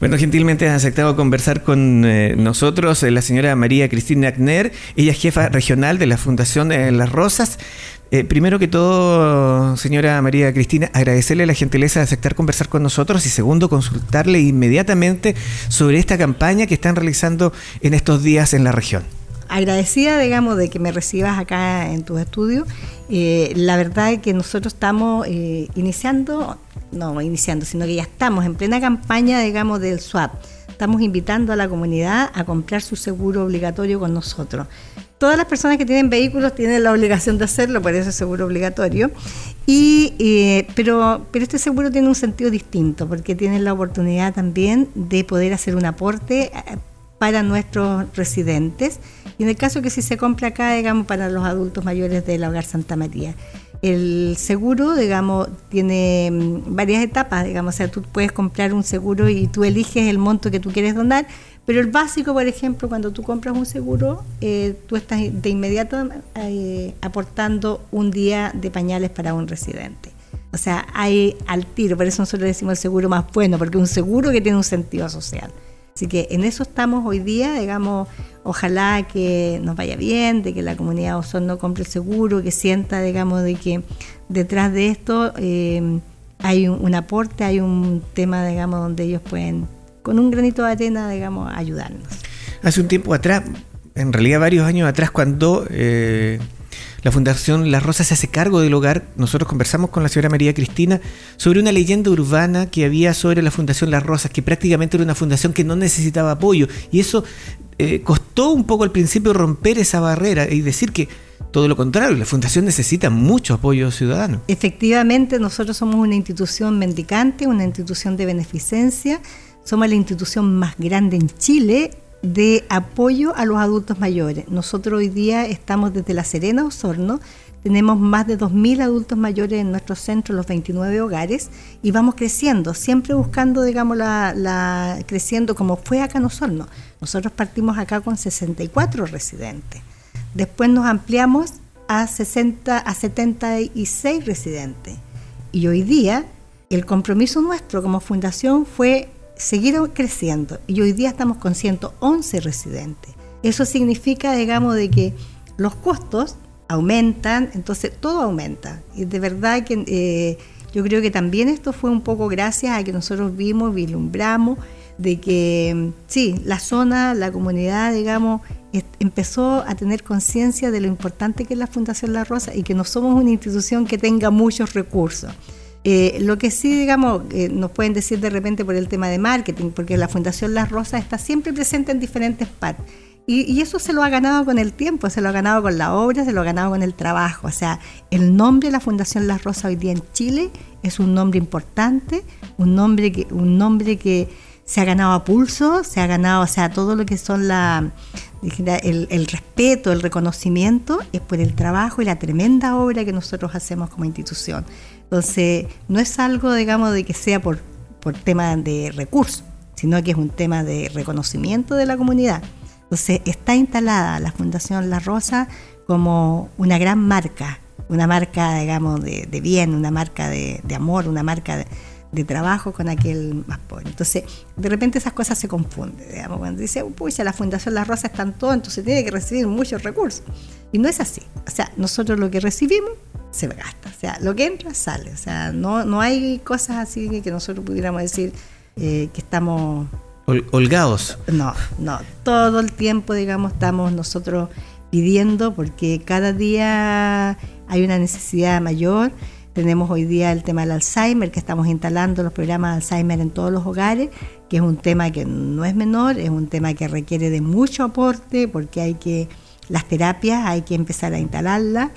Bueno, gentilmente ha aceptado conversar con eh, nosotros eh, la señora María Cristina Agner, ella es jefa regional de la Fundación Las Rosas. Eh, primero que todo, señora María Cristina, agradecerle la gentileza de aceptar conversar con nosotros y segundo, consultarle inmediatamente sobre esta campaña que están realizando en estos días en la región agradecida, digamos, de que me recibas acá en tus estudios. Eh, la verdad es que nosotros estamos eh, iniciando, no iniciando, sino que ya estamos en plena campaña, digamos, del SWAP. Estamos invitando a la comunidad a comprar su seguro obligatorio con nosotros. Todas las personas que tienen vehículos tienen la obligación de hacerlo, por eso es seguro obligatorio. Y, eh, pero, pero este seguro tiene un sentido distinto, porque tienen la oportunidad también de poder hacer un aporte para nuestros residentes y en el caso que si se compra acá, digamos, para los adultos mayores del Hogar Santa María. El seguro, digamos, tiene mm, varias etapas, digamos, o sea, tú puedes comprar un seguro y tú eliges el monto que tú quieres donar, pero el básico, por ejemplo, cuando tú compras un seguro, eh, tú estás de inmediato eh, aportando un día de pañales para un residente. O sea, hay al tiro, por eso nosotros decimos el seguro más bueno, porque es un seguro que tiene un sentido social. Así que en eso estamos hoy día, digamos, ojalá que nos vaya bien, de que la comunidad Osorno compre el seguro, que sienta, digamos, de que detrás de esto eh, hay un, aporte, hay un tema, digamos, donde ellos pueden, con un granito de arena, digamos, ayudarnos. Hace un tiempo atrás, en realidad varios años atrás, cuando... Eh, la Fundación Las Rosas se hace cargo del hogar. Nosotros conversamos con la señora María Cristina sobre una leyenda urbana que había sobre la Fundación Las Rosas, que prácticamente era una fundación que no necesitaba apoyo. Y eso eh, costó un poco al principio romper esa barrera y decir que todo lo contrario, la Fundación necesita mucho apoyo ciudadano. Efectivamente, nosotros somos una institución mendicante, una institución de beneficencia, somos la institución más grande en Chile de apoyo a los adultos mayores. Nosotros hoy día estamos desde La Serena, Osorno, tenemos más de 2.000 adultos mayores en nuestro centro, los 29 hogares, y vamos creciendo, siempre buscando, digamos, la, creciendo como fue acá en Osorno. Nosotros partimos acá con 64 residentes. Después nos ampliamos a, 60, a 76 residentes. Y hoy día el compromiso nuestro como fundación fue seguir creciendo y hoy día estamos con 111 residentes. Eso significa, digamos, de que los costos aumentan, entonces todo aumenta. Y de verdad que eh, yo creo que también esto fue un poco gracias a que nosotros vimos, vislumbramos, de que sí, la zona, la comunidad, digamos, empezó a tener conciencia de lo importante que es la Fundación La Rosa y que no somos una institución que tenga muchos recursos. Eh, lo que sí, digamos, eh, nos pueden decir de repente por el tema de marketing, porque la Fundación Las Rosas está siempre presente en diferentes partes. Y, eso se lo ha ganado con el tiempo, se lo ha ganado con la obra, se lo ha ganado con el trabajo. O sea, el nombre de la Fundación Las Rosas hoy día en Chile es un nombre importante, un nombre que, un nombre que se ha ganado a pulso, se ha ganado, o sea, todo lo que son la, el, el, respeto, el reconocimiento, es por el trabajo y la tremenda obra que nosotros hacemos como institución. Entonces, no es algo, digamos, de que sea por, por tema de recursos, sino que es un tema de reconocimiento de la comunidad. Entonces, está instalada la Fundación La Rosa como una gran marca, una marca, digamos, de, bien, una marca de, amor, una marca de, trabajo con aquel más pobre. Entonces, de repente esas cosas se confunden, digamos, cuando dice, pucha, la Fundación La Rosa está en todo, entonces tiene que recibir muchos recursos. Y no es así. O sea, nosotros lo que recibimos se gasta. O sea, lo que entra sale. O sea, no, no hay cosas así que nosotros pudiéramos decir eh, que estamos... holgados. No, no. Todo el tiempo, digamos, estamos nosotros pidiendo porque cada día hay una necesidad mayor. Tenemos hoy día el tema del Alzheimer, que estamos instalando los programas de Alzheimer en todos los hogares, que es un tema que no es menor, es un tema que requiere de mucho aporte porque hay que, las terapias hay que empezar a instalarlas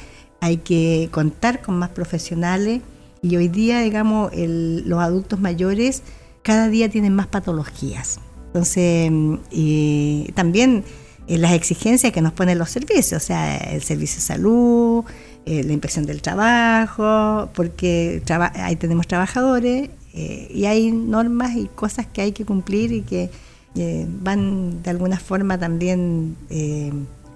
hay que contar con más profesionales y hoy día, digamos, los adultos mayores cada día tienen más patologías. Entonces, y también eh, las exigencias que nos ponen los servicios, o sea, el servicio de salud, eh, la inspección del trabajo, porque ahí tenemos trabajadores eh, y hay normas y cosas que hay que cumplir y que van de alguna forma también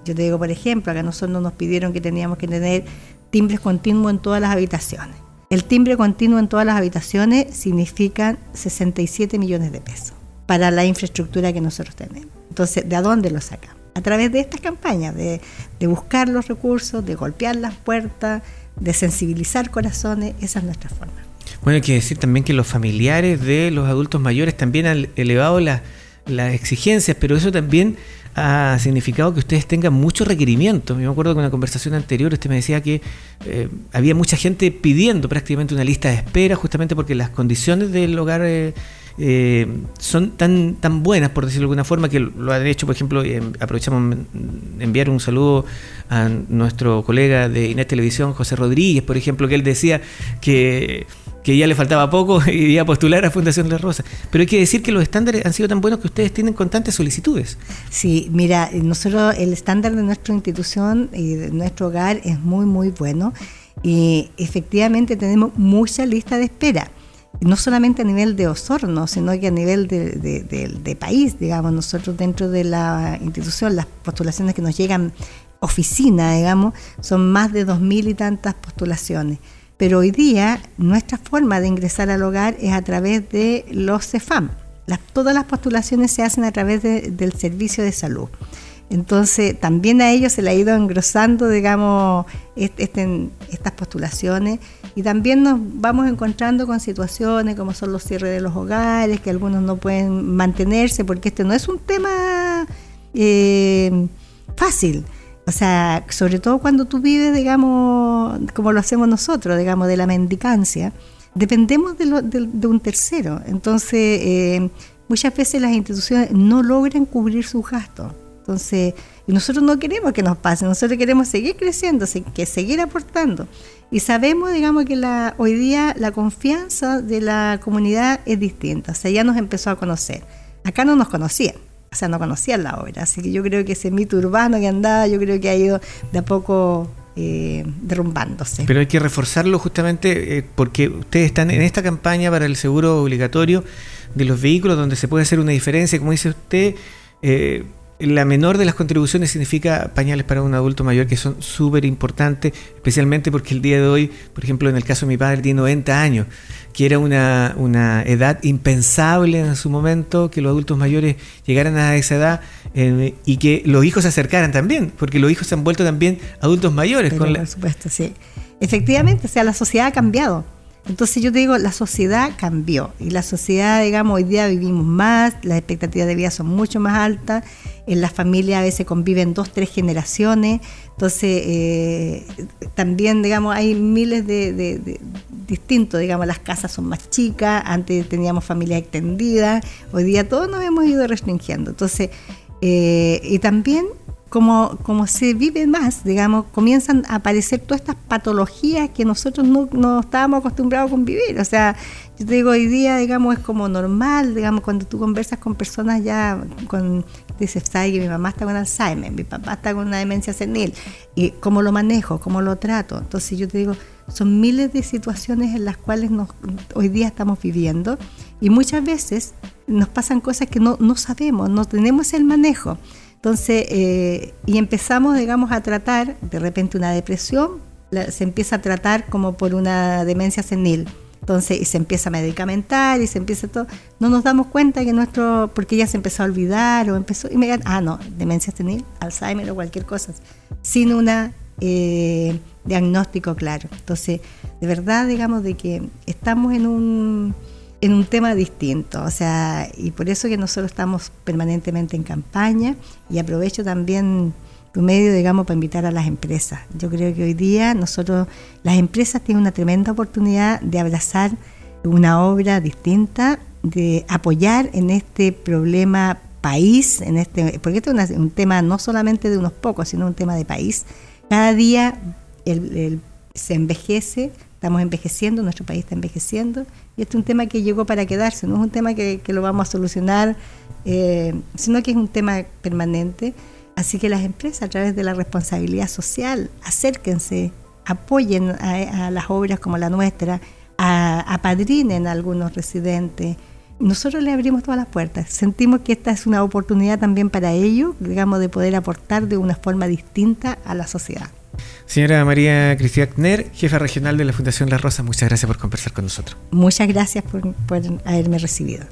yo te digo, por ejemplo, acá nosotros nos pidieron que teníamos que tener timbres continuos en todas las habitaciones. El timbre continuo en todas las habitaciones significa 67 millones de pesos. para la infraestructura que nosotros tenemos. Entonces, ¿de dónde lo sacamos? A través de estas campañas, de, buscar los recursos, de golpear las puertas, de sensibilizar corazones, esa es nuestra forma. Bueno, hay que decir también que los familiares de los adultos mayores también han elevado las, las exigencias, pero eso también ha significado que ustedes tengan muchos requerimientos. Yo me acuerdo que en una conversación anterior usted me decía que eh, había mucha gente pidiendo prácticamente una lista de espera justamente porque las condiciones del hogar eh, eh, son tan, tan buenas, por decirlo de alguna forma, que lo han hecho, por ejemplo, aprovechamos enviar un saludo a nuestro colega de Inés Televisión, José Rodríguez, por ejemplo, que él decía que que ya le faltaba poco y iba a postular a Fundación La Rosa. Pero hay que decir que los estándares han sido tan buenos que ustedes tienen constantes solicitudes. Sí, mira, nosotros el estándar de nuestra institución y de nuestro hogar es muy, muy bueno y efectivamente tenemos mucha lista de espera. No solamente a nivel de Osorno, sino que a nivel de, país, digamos, nosotros dentro de la institución, las postulaciones que nos llegan oficina, digamos, son más de dos mil y tantas postulaciones. Pero hoy día nuestra forma de ingresar al hogar es a través de los CEFAM. todas las postulaciones se hacen a través del servicio de salud. Entonces, también a ellos se le ha ido engrosando, digamos, este, estas postulaciones y también nos vamos encontrando con situaciones como son los cierres de los hogares, que algunos no pueden mantenerse porque este no es un tema eh, fácil. O sea, sobre todo cuando tú vives, digamos, como lo hacemos nosotros, digamos, de la mendicancia, dependemos de, un tercero. Entonces, eh, muchas veces las instituciones no logran cubrir sus gastos. Entonces, nosotros no queremos que nos pase, nosotros queremos seguir creciendo, que seguir aportando. Y sabemos, digamos, que la, hoy día la confianza de la comunidad es distinta. O sea, ya nos empezó a conocer. Acá no nos conocían o sea, no conocían la obra. Así que yo creo que ese mito urbano que andaba, yo creo que ha ido de a poco eh, derrumbándose. Pero hay que reforzarlo justamente eh, porque ustedes están en esta campaña para el seguro obligatorio de los vehículos, donde se puede hacer una diferencia, como dice usted. Eh, la menor de las contribuciones significa pañales para un adulto mayor que son súper importantes, especialmente porque el día de hoy, por ejemplo, en el caso de mi padre, tiene 90 años, que era una, una edad impensable en su momento, que los adultos mayores llegaran a esa edad eh, y que los hijos se acercaran también, porque los hijos se han vuelto también adultos mayores. Por supuesto, sí. Efectivamente, o sea, la sociedad ha cambiado. Entonces yo te digo, la sociedad cambió y la sociedad, digamos, hoy día vivimos más, las expectativas de vida son mucho más altas, en la familia a veces conviven dos, tres generaciones, entonces eh, también, digamos, hay miles de, distintos, digamos, las casas son más chicas, antes teníamos familia extendida, hoy día todos nos hemos ido restringiendo, entonces, eh, y también como, como se vive más, digamos, comienzan a aparecer todas estas patologías que nosotros no, no estábamos acostumbrados a convivir. O sea, yo te digo, hoy día, digamos, es como normal, digamos, cuando tú conversas con personas ya con, dices, ¿sabes que mi mamá está con Alzheimer, mi papá está con una demencia senil, y cómo lo manejo, cómo lo trato. Entonces yo te digo, son miles de situaciones en las cuales nos, hoy día estamos viviendo y muchas veces nos pasan cosas que no, no sabemos, no tenemos el manejo. Entonces, eh, y empezamos, digamos, a tratar de repente una depresión, se empieza a tratar como por una demencia senil. Entonces, y se empieza a medicamentar y se empieza todo. No nos damos cuenta que nuestro, porque ya se empezó a olvidar o empezó, y ah, no, demencia senil, Alzheimer o cualquier cosa, sin una eh, diagnóstico claro. Entonces, de verdad, digamos, de que estamos en un en un tema distinto, o sea, y por eso que nosotros estamos permanentemente en campaña y aprovecho también tu medio, digamos, para invitar a las empresas. Yo creo que hoy día nosotros, las empresas tienen una tremenda oportunidad de abrazar una obra distinta, de apoyar en este problema país, en este, porque esto es un tema no solamente de unos pocos, sino un tema de país. Cada día se envejece, estamos envejeciendo, nuestro país está envejeciendo, y este es un tema que llegó para quedarse, no es un tema que, lo vamos a solucionar, eh, sino que es un tema permanente. Así que las empresas, a través de la responsabilidad social, acérquense, apoyen a, las obras como la nuestra, apadrinen a algunos residentes. Nosotros le abrimos todas las puertas. Sentimos que esta es una oportunidad también para ellos, digamos, de poder aportar de una forma distinta a la sociedad. Señora María Cristina Kner, jefa regional de la Fundación La Rosa, muchas gracias por conversar con nosotros. Muchas gracias por, por haberme recibido.